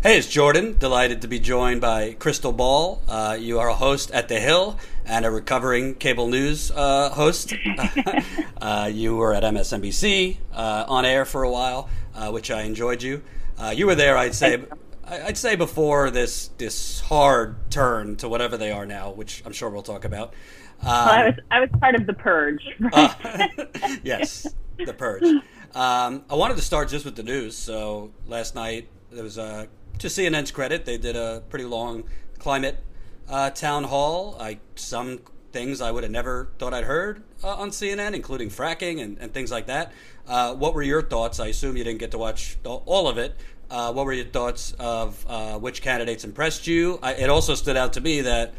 Hey, it's Jordan. Delighted to be joined by Krystal Ball. Uh, you are a host at The Hill and a recovering cable news uh, host. uh, you were at MSNBC uh, on air for a while, uh, which I enjoyed you. Uh, you were there, I'd say. I'd say before this this hard turn to whatever they are now, which I'm sure we'll talk about. Um, well, I was I was part of the purge. Yes, the purge. Um, I wanted to start just with the news. So last night there was a to CNN's credit, they did a pretty long climate uh, town hall. I some things I would have never thought I'd heard uh, on CNN, including fracking and, and things like that. Uh, what were your thoughts? I assume you didn't get to watch all of it. Uh, what were your thoughts of uh, which candidates impressed you? I, it also stood out to me that,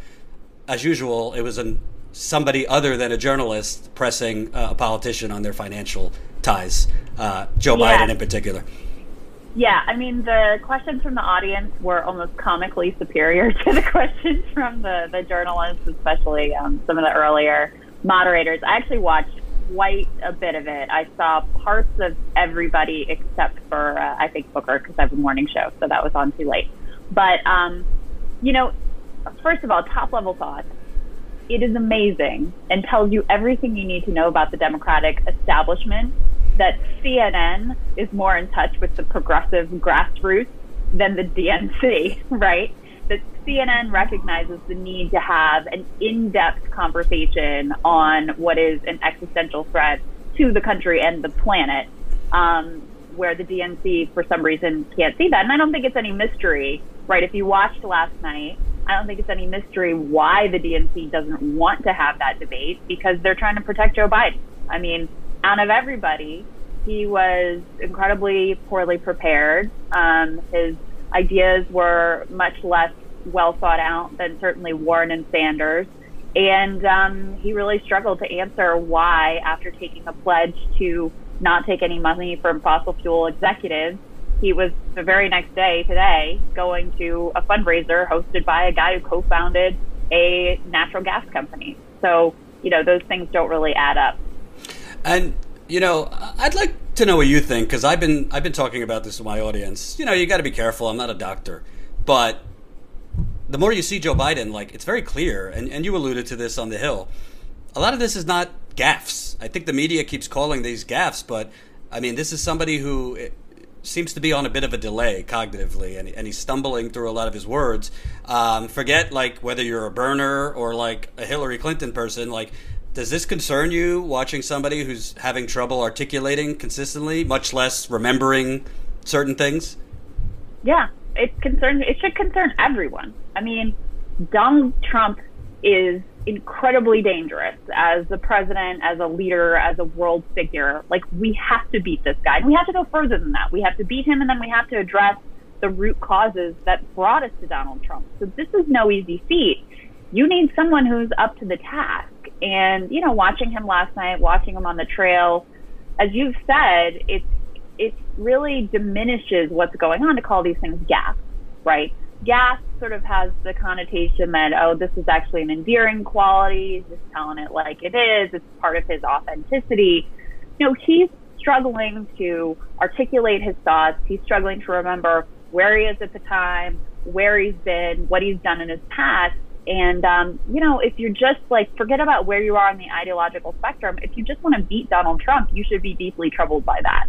as usual, it was an, somebody other than a journalist pressing uh, a politician on their financial ties, Joe yeah. Biden in particular. Yeah, I mean the questions from the audience were almost comically superior to the questions from the the journalists, especially um, some of the earlier moderators. I actually watched quite a bit of it. I saw parts of everybody except for uh, I think Booker because I have a morning show, so that was on too late. But um, you know, first of all, top level thoughts. It is amazing and tells you everything you need to know about the Democratic establishment that CNN is more in touch with the progressive grassroots than the DNC, right? That CNN recognizes the need to have an in depth conversation on what is an existential threat to the country and the planet, um, where the DNC, for some reason, can't see that. And I don't think it's any mystery, right? If you watched last night, I don't think it's any mystery why the DNC doesn't want to have that debate because they're trying to protect Joe Biden. I mean, out of everybody, he was incredibly poorly prepared. Um, his ideas were much less well thought out than certainly Warren and Sanders. And um, he really struggled to answer why, after taking a pledge to not take any money from fossil fuel executives, he was the very next day, today, going to a fundraiser hosted by a guy who co founded a natural gas company. So, you know, those things don't really add up. And you know, I'd like to know what you think because I've been I've been talking about this with my audience. You know, you got to be careful. I'm not a doctor, but the more you see Joe Biden, like it's very clear, and, and you alluded to this on the Hill. A lot of this is not gaffes. I think the media keeps calling these gaffes, but I mean, this is somebody who eh, seems to be on a bit of a delay cognitively, and, and he's stumbling through a lot of his words. Um, forget like whether you're a Berner or like a Hillary Clinton person, like does this concern you watching somebody who's having trouble articulating consistently, much less remembering certain things? Yeah, it concerns. It should concern everyone. I mean, Donald Trump is incredibly dangerous as the president, as a leader, as a world figure. Like we have to beat this guy, and we have to go further than that. We have to beat him, and then we have to address the root causes that brought us to Donald Trump. So this is no easy feat. You need someone who's up to the task. And, you know, watching him last night, watching him on the trail, as you've said, it's, it really diminishes what's going on to call these things gas, right? Gas sort of has the connotation that, oh, this is actually an endearing quality. He's just telling it like it is. It's part of his authenticity. You know, he's struggling to articulate his thoughts. He's struggling to remember where he is at the time, where he's been, what he's done in his past. And, um, you know, if you're just like, forget about where you are on the ideological spectrum. If you just want to beat Donald Trump, you should be deeply troubled by that.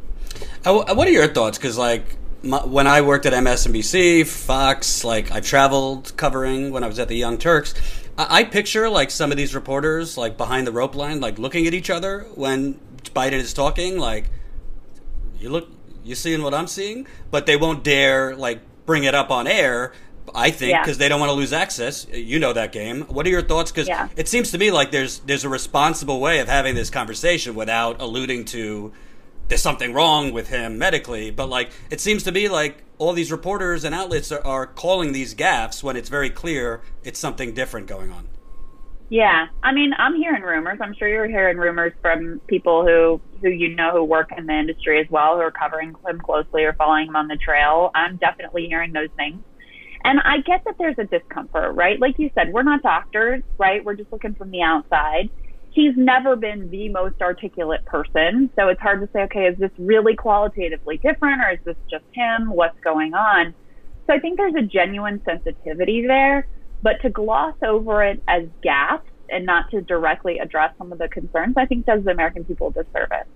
Uh, what are your thoughts? Because, like, my, when I worked at MSNBC, Fox, like, I traveled covering when I was at the Young Turks. I, I picture, like, some of these reporters, like, behind the rope line, like, looking at each other when Biden is talking, like, you look, you seeing what I'm seeing? But they won't dare, like, bring it up on air I think because yeah. they don't want to lose access. You know that game. What are your thoughts? Because yeah. it seems to me like there's there's a responsible way of having this conversation without alluding to there's something wrong with him medically. But like it seems to be like all these reporters and outlets are, are calling these gaffes when it's very clear it's something different going on. Yeah, I mean, I'm hearing rumors. I'm sure you're hearing rumors from people who who you know who work in the industry as well, who are covering him closely or following him on the trail. I'm definitely hearing those things. And I get that there's a discomfort, right? Like you said, we're not doctors, right? We're just looking from the outside. He's never been the most articulate person. So it's hard to say, okay, is this really qualitatively different or is this just him? What's going on? So I think there's a genuine sensitivity there, but to gloss over it as gaps and not to directly address some of the concerns, I think does the American people a disservice.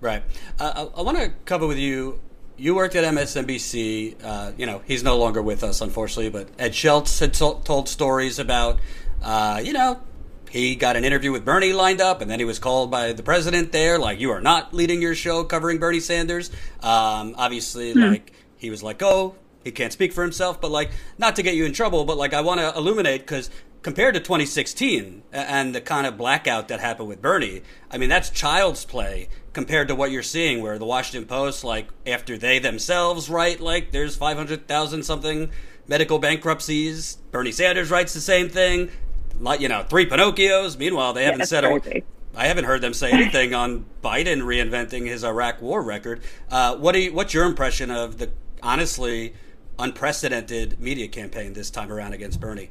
Right. Uh, I, I want to cover with you. You worked at MSNBC. Uh, you know, he's no longer with us, unfortunately, but Ed Schultz had told stories about, uh, you know, he got an interview with Bernie lined up, and then he was called by the president there, like, you are not leading your show covering Bernie Sanders. Um, obviously, mm. like, he was like, "Oh, He can't speak for himself, but, like, not to get you in trouble, but, like, I want to illuminate because compared to 2016 and the kind of blackout that happened with Bernie, I mean, that's child's play compared to what you're seeing, where the Washington Post, like, after they themselves write, like, there's 500,000 something medical bankruptcies, Bernie Sanders writes the same thing, like, you know, three Pinocchios. Meanwhile, they haven't yeah, said a, I haven't heard them say anything on Biden reinventing his Iraq war record. Uh, what do you, what's your impression of the honestly unprecedented media campaign this time around against Bernie?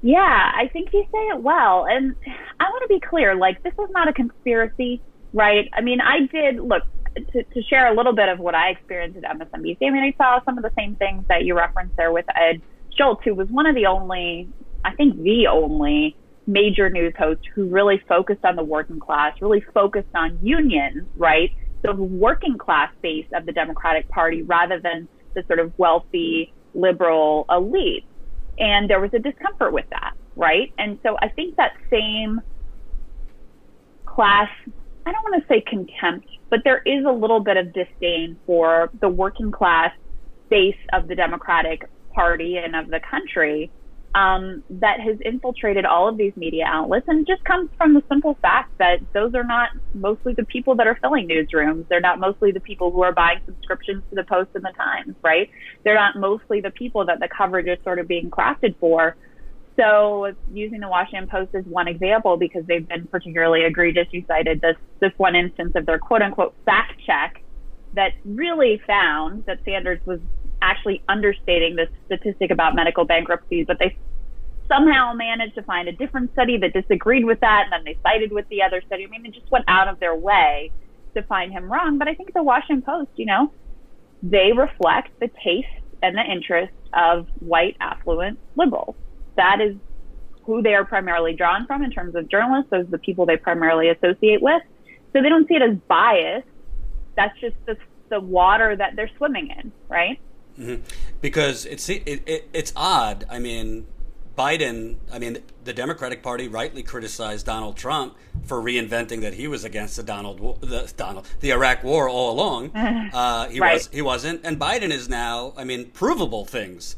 Yeah, I think you say it well. And I want to be clear like, this is not a conspiracy, right? I mean, I did look to, to share a little bit of what I experienced at MSNBC. I mean, I saw some of the same things that you referenced there with Ed Schultz, who was one of the only, I think, the only major news host who really focused on the working class, really focused on unions, right? The working class base of the Democratic Party rather than the sort of wealthy liberal elite. And there was a discomfort with that, right? And so I think that same class, I don't want to say contempt, but there is a little bit of disdain for the working class base of the Democratic Party and of the country um, that has infiltrated all of these media outlets and just comes from the simple fact that those are not mostly the people that are filling newsrooms. They're not mostly the people who are buying subscriptions to the Post and the Times, right? They're not mostly the people that the coverage is sort of being crafted for. So using the Washington Post as one example, because they've been particularly egregious, you cited this, this one instance of their quote unquote fact check that really found that Sanders was actually understating this statistic about medical bankruptcies, but they somehow managed to find a different study that disagreed with that, and then they sided with the other study. I mean, they just went out of their way to find him wrong. But I think the Washington Post, you know, they reflect the taste and the interest of white, affluent liberals. That is who they are primarily drawn from in terms of journalists. Those are the people they primarily associate with. So they don't see it as bias. That's just the, the water that they're swimming in, right? Mm-hmm. Because it's it, it, it's odd. I mean, Biden. I mean, the Democratic Party rightly criticized Donald Trump for reinventing that he was against the Donald the Donald the Iraq War all along. Uh, he right. was he wasn't, and Biden is now. I mean, provable things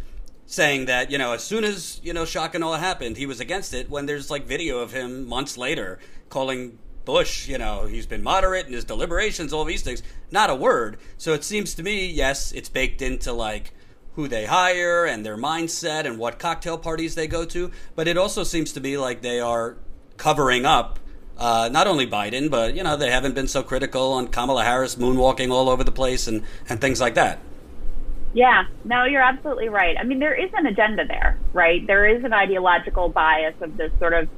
saying that you know as soon as you know shock and awe happened, he was against it. When there's like video of him months later calling Bush, you know, he's been moderate in his deliberations, all these things. Not a word. So it seems to me, yes, it's baked into like who they hire and their mindset and what cocktail parties they go to. But it also seems to be like they are covering up uh, not only Biden, but you know they haven't been so critical on Kamala Harris moonwalking all over the place and and things like that. Yeah, no, you're absolutely right. I mean, there is an agenda there, right? There is an ideological bias of this sort of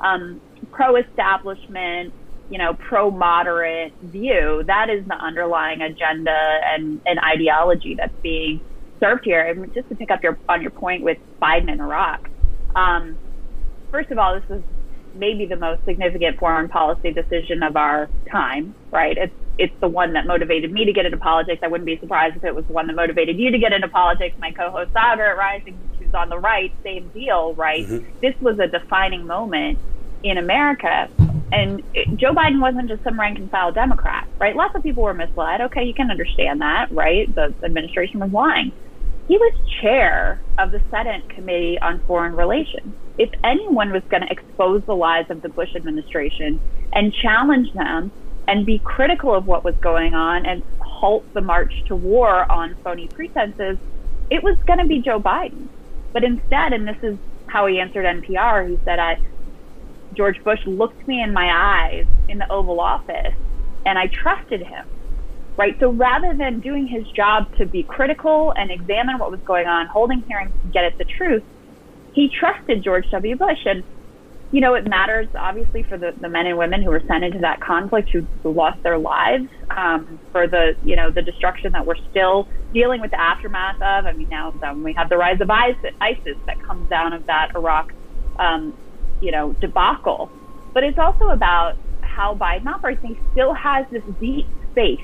um, pro-establishment, you know, pro-moderate view. That is the underlying agenda and, and ideology that's being served here. And just to pick up your on your point with Biden and Iraq, um, first of all, this is maybe the most significant foreign policy decision of our time. Right? It's it's the one that motivated me to get into politics. I wouldn't be surprised if it was the one that motivated you to get into politics. My co-host Saagar at Rising, who's on the right, same deal. Right? Mm-hmm. This was a defining moment in America. And it, Joe Biden wasn't just some rank and file Democrat, right? Lots of people were misled. Okay, you can understand that, right? The administration was lying. He was chair of the Senate Committee on Foreign Relations. If anyone was going to expose the lies of the Bush administration and challenge them and be critical of what was going on and halt the march to war on phony pretenses, it was going to be Joe Biden. But instead, and this is how he answered NPR, he said, I, George Bush looked me in my eyes in the Oval Office and I trusted him. Right. So rather than doing his job to be critical and examine what was going on, holding hearings to get at the truth, he trusted George W. Bush. And you know, it matters obviously for the, the men and women who were sent into that conflict who, who lost their lives, um, for the, you know, the destruction that we're still dealing with the aftermath of. I mean, now then we have the rise of ISIS that comes down of that Iraq, um, you know, debacle. But it's also about how Biden operates. He still has this deep faith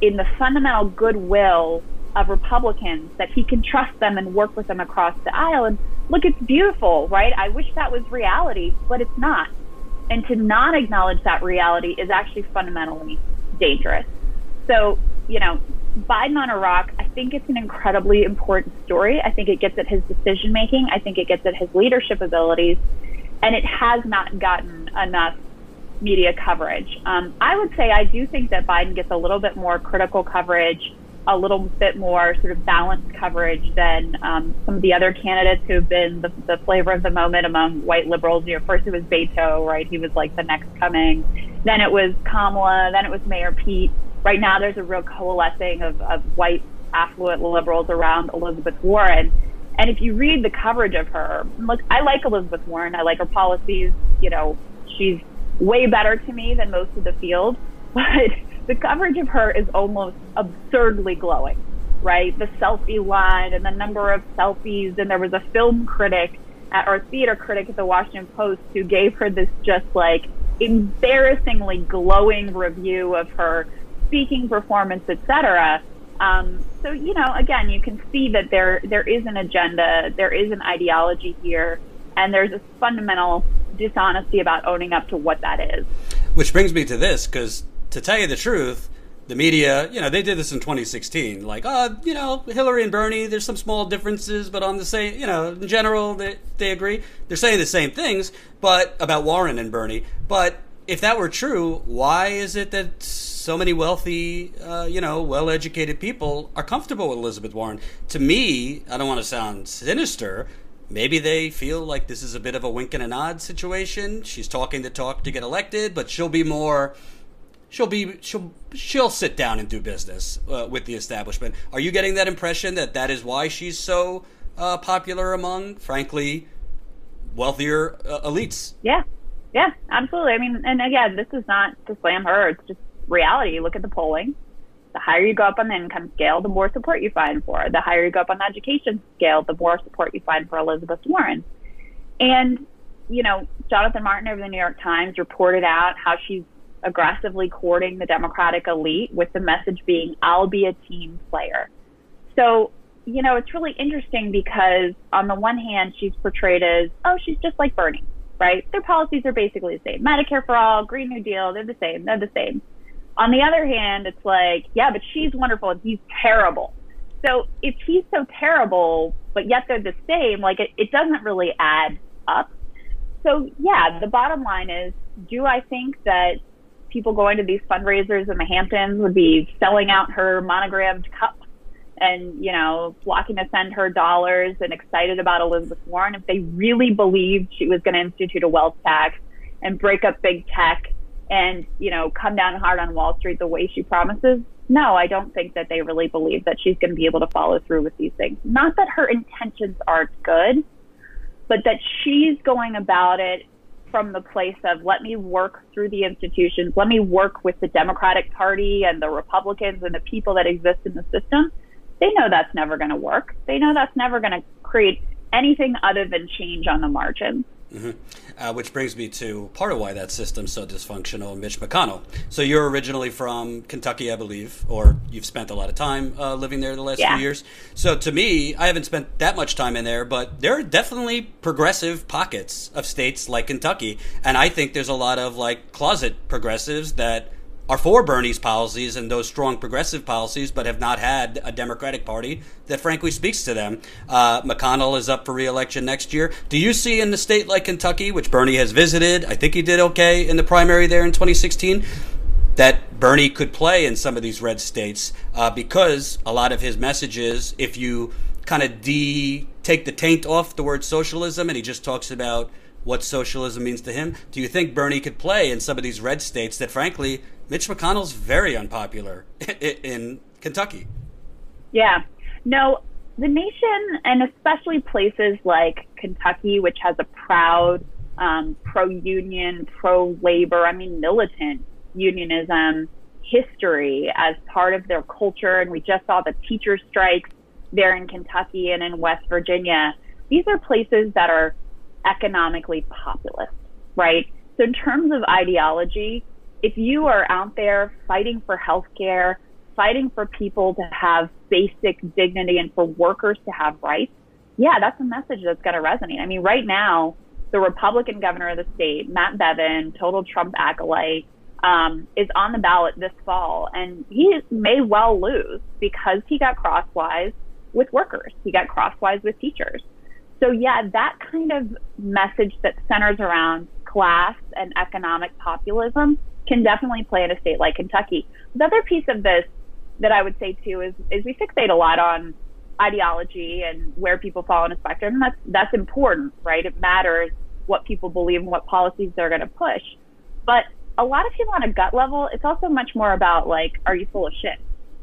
in the fundamental goodwill of Republicans that he can trust them and work with them across the aisle. And look, it's beautiful, right? I wish that was reality, but it's not. And to not acknowledge that reality is actually fundamentally dangerous. So, you know, Biden on Iraq, I think it's an incredibly important story. I think it gets at his decision making. I think it gets at his leadership abilities. And it has not gotten enough media coverage. Um, I would say I do think that Biden gets a little bit more critical coverage a little bit more sort of balanced coverage than um, some of the other candidates who've been the, the, flavor of the moment among white liberals. You know, first it was Beto, right? He was like the next coming. Then it was Kamala. Then it was Mayor Pete. Right now, there's a real coalescing of, of white affluent liberals around Elizabeth Warren. And if you read the coverage of her, look, I like Elizabeth Warren. I like her policies. You know, she's way better to me than most of the field, but the coverage of her is almost absurdly glowing, right? The selfie line and the number of selfies. And there was a film critic at, or theater critic at the Washington Post who gave her this just like embarrassingly glowing review of her speaking performance, etc. Um, so you know, again, you can see that there there is an agenda, there is an ideology here, and there's a fundamental dishonesty about owning up to what that is. Which brings me to this, because to tell you the truth, the media, you know, they did this in 2016. Like, oh, you know, Hillary and Bernie, there's some small differences, but on the same, you know, in general, they, they agree. They're saying the same things, but about Warren and Bernie. But if that were true, why is it that so many wealthy, uh, you know, well educated people are comfortable with Elizabeth Warren? To me, I don't want to sound sinister. Maybe they feel like this is a bit of a wink and a nod situation. She's talking the talk to get elected, but she'll be more she'll be she'll she'll sit down and do business uh, with the establishment. Are you getting that impression that that is why she's so uh, popular among, frankly, wealthier uh, elites? Yeah, yeah, absolutely. I mean, and again, this is not to slam her; it's just reality. Look at the polling. The higher you go up on the income scale, the more support you find for. The higher you go up on the education scale, the more support you find for Elizabeth Warren. And you know, Jonathan Martin over the New York Times reported out how she's aggressively courting the Democratic elite with the message being, I'll be a team player. So, you know, it's really interesting because on the one hand, she's portrayed as, oh, she's just like Bernie, right? Their policies are basically the same. Medicare for all, Green New Deal, they're the same. They're the same. On the other hand, it's like, yeah, but she's wonderful and he's terrible. So if he's so terrible, but yet they're the same, like it, it doesn't really add up. So yeah, the bottom line is, do I think that people going to these fundraisers in the Hamptons would be selling out her monogrammed cup and, you know, flocking to send her dollars and excited about Elizabeth Warren if they really believed she was going to institute a wealth tax and break up big tech and, you know, come down hard on Wall Street the way she promises. No, I don't think that they really believe that she's going to be able to follow through with these things. Not that her intentions aren't good, but that she's going about it from the place of let me work through the institutions, let me work with the Democratic Party and the Republicans and the people that exist in the system, they know that's never going to work. They know that's never going to create anything other than change on the margins. Mm-hmm. Uh, which brings me to part of why that system's so dysfunctional, Mitch McConnell. So you're originally from Kentucky, I believe, or you've spent a lot of time uh, living there the last yeah. few years. So to me, I haven't spent that much time in there, but there are definitely progressive pockets of states like Kentucky, and I think there's a lot of like closet progressives that are for Bernie's policies and those strong progressive policies, but have not had a Democratic Party that frankly speaks to them. Uh, McConnell is up for reelection next year. Do you see in a state like Kentucky, which Bernie has visited, I think he did okay in the primary there in 2016, that Bernie could play in some of these red states uh, because a lot of his messages, if you kind of de take the taint off the word socialism and he just talks about what socialism means to him, do you think Bernie could play in some of these red states that frankly Mitch McConnell's very unpopular in Kentucky. Yeah. No, the nation, and especially places like Kentucky, which has a proud um, pro union, pro labor, I mean, militant unionism history as part of their culture. And we just saw the teacher strikes there in Kentucky and in West Virginia. These are places that are economically populist, right? So, in terms of ideology, if you are out there fighting for healthcare, fighting for people to have basic dignity and for workers to have rights, yeah, that's a message that's going to resonate. I mean, right now, the Republican governor of the state, Matt Bevin, total Trump acolyte, um, is on the ballot this fall, and he may well lose because he got crosswise with workers. He got crosswise with teachers. So yeah, that kind of message that centers around class and economic populism can definitely play in a state like Kentucky. The other piece of this that I would say too is is we fixate a lot on ideology and where people fall on a spectrum. And that's that's important, right? It matters what people believe and what policies they're going to push. But a lot of people on a gut level, it's also much more about like, are you full of shit?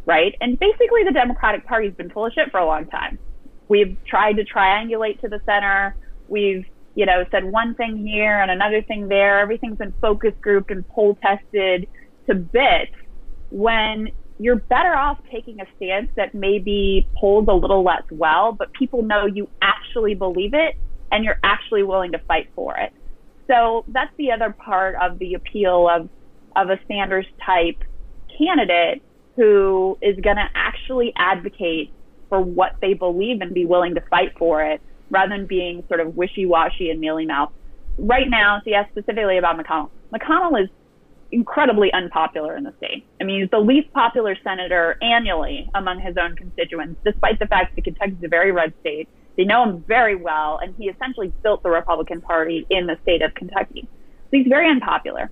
Right? And basically the Democratic Party's been full of shit for a long time. We've tried to triangulate to the center. We've, you know, said one thing here and another thing there. Everything's been focus grouped and poll tested to bits when you're better off taking a stance that maybe polls a little less well, but people know you actually believe it and you're actually willing to fight for it. So that's the other part of the appeal of of a Sanders type candidate who is going to actually advocate for what they believe and be willing to fight for it rather than being sort of wishy-washy and mealy-mouthed. Right now, so yeah, specifically about McConnell. McConnell is incredibly unpopular in the state. I mean, he's the least popular senator annually among his own constituents, despite the fact that Kentucky is a very red state. They know him very well, and he essentially built the Republican Party in the state of Kentucky. So he's very unpopular.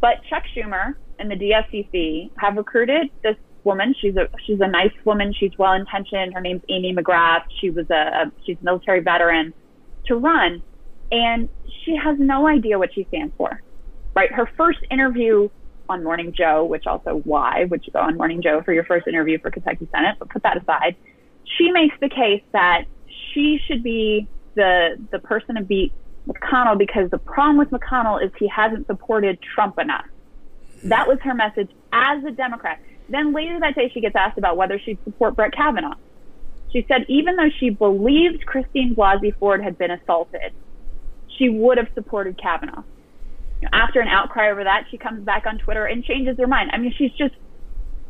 But Chuck Schumer and the DSCC have recruited this woman. She's a she's a nice woman. She's well intentioned. Her name's Amy McGrath. She was a, a she's a military veteran to run, and she has no idea what she stands for. Right, her first interview on Morning Joe, which also why you go on Morning Joe for your first interview for Kentucky Senate? But put that aside. She makes the case that she should be the the person to beat McConnell because the problem with McConnell is he hasn't supported Trump enough. That was her message as a Democrat. Then later that day, she gets asked about whether she'd support Brett Kavanaugh. She said even though she believed Christine Blasey Ford had been assaulted, she would have supported Kavanaugh. After an outcry over that, she comes back on Twitter and changes her mind. I mean, she's just,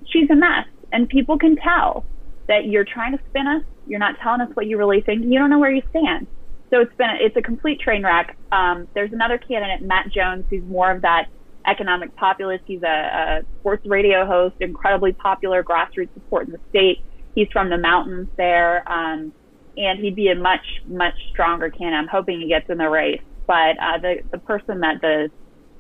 she's a mess. And people can tell that you're trying to spin us. You're not telling us what you really think. You don't know where you stand. So it's been, a, it's a complete train wreck. Um, there's another candidate, Matt Jones, who's more of that economic populist. He's a, a sports radio host, incredibly popular grassroots support in the state. He's from the mountains there. Um, and he'd be a much, much stronger candidate. I'm hoping he gets in the race. But uh, the, the person that the,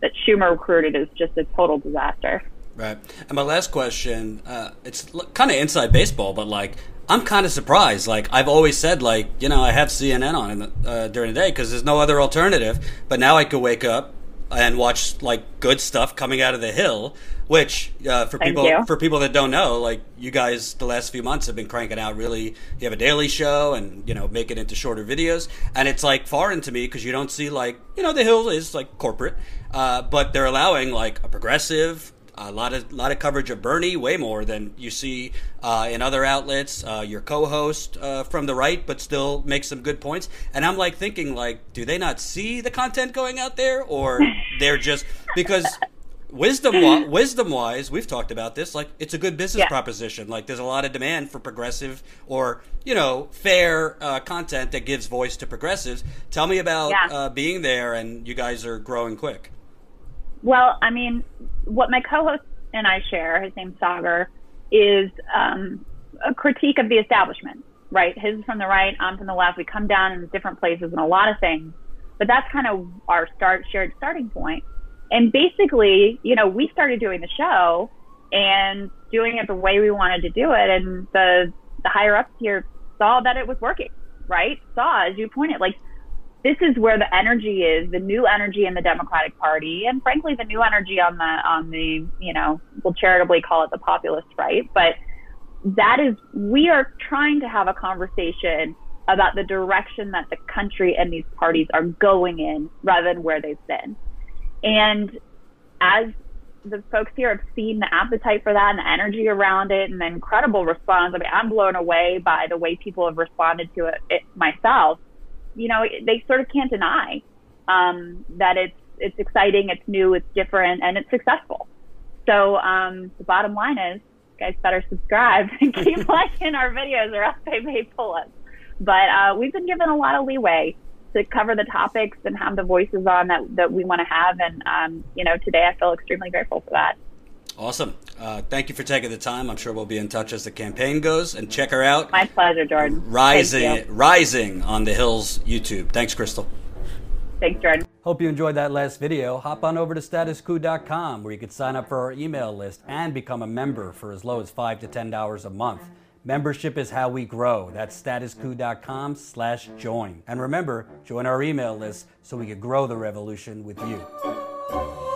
that Schumer recruited is just a total disaster. Right. And my last question, uh, it's kind of inside baseball, but like, I'm kind of surprised. Like, I've always said, like, you know, I have CNN on the, uh, during the day because there's no other alternative. But now I could wake up and watch like good stuff coming out of the Hill, which uh, for Thank people you. for people that don't know, like you guys, the last few months have been cranking out really. You have a daily show and you know make it into shorter videos, and it's like foreign to me because you don't see like you know the Hill is like corporate, uh, but they're allowing like a progressive a lot of lot of coverage of Bernie, way more than you see uh, in other outlets. Uh, your co-host uh, from the right, but still makes some good points. And I'm like thinking, like, do they not see the content going out there, or they're just because wisdom wisdom wise, we've talked about this. Like, it's a good business Yeah. proposition. Like, there's a lot of demand for progressive or you know fair uh, content that gives voice to progressives. Tell me about Yeah. uh, being there, and you guys are growing quick. Well, I mean, what my co-host and I share, his name's Saagar, is um, a critique of the establishment, right? His is from the right, I'm from the left. We come down in different places and a lot of things, but that's kind of our start shared starting point. And basically, you know, we started doing the show and doing it the way we wanted to do it, and the the higher ups here saw that it was working, right? Saw, as you pointed, like this is where the energy is, the new energy in the Democratic Party, and frankly, the new energy on the on the you know we'll charitably call it the populist right, but that is we are trying to have a conversation about the direction that the country and these parties are going in rather than where they've been. And as the folks here have seen the appetite for that and the energy around it and the incredible response. I mean, I'm blown away by the way people have responded to it, it myself. You know, they sort of can't deny um, that it's it's exciting, it's new, it's different, and it's successful. So um, the bottom line is, guys better subscribe and keep liking our videos, or else they may pull us. But uh, we've been given a lot of leeway to cover the topics and have the voices on that, that we want to have. And, um, you know, today I feel extremely grateful for that. Awesome. Uh, thank you for taking the time. I'm sure we'll be in touch as the campaign goes. And check her out. My pleasure, Jordan. Rising, Rising on the Hills YouTube. Thanks, Krystal. Thanks, Jordan. Hope you enjoyed that last video. Hop on over to statuscoup.com where you can sign up for our email list and become a member for as low as 5 to $10 a month. Membership is how we grow. That's statuscoup.com slash join. And remember, join our email list so we can grow the revolution with you.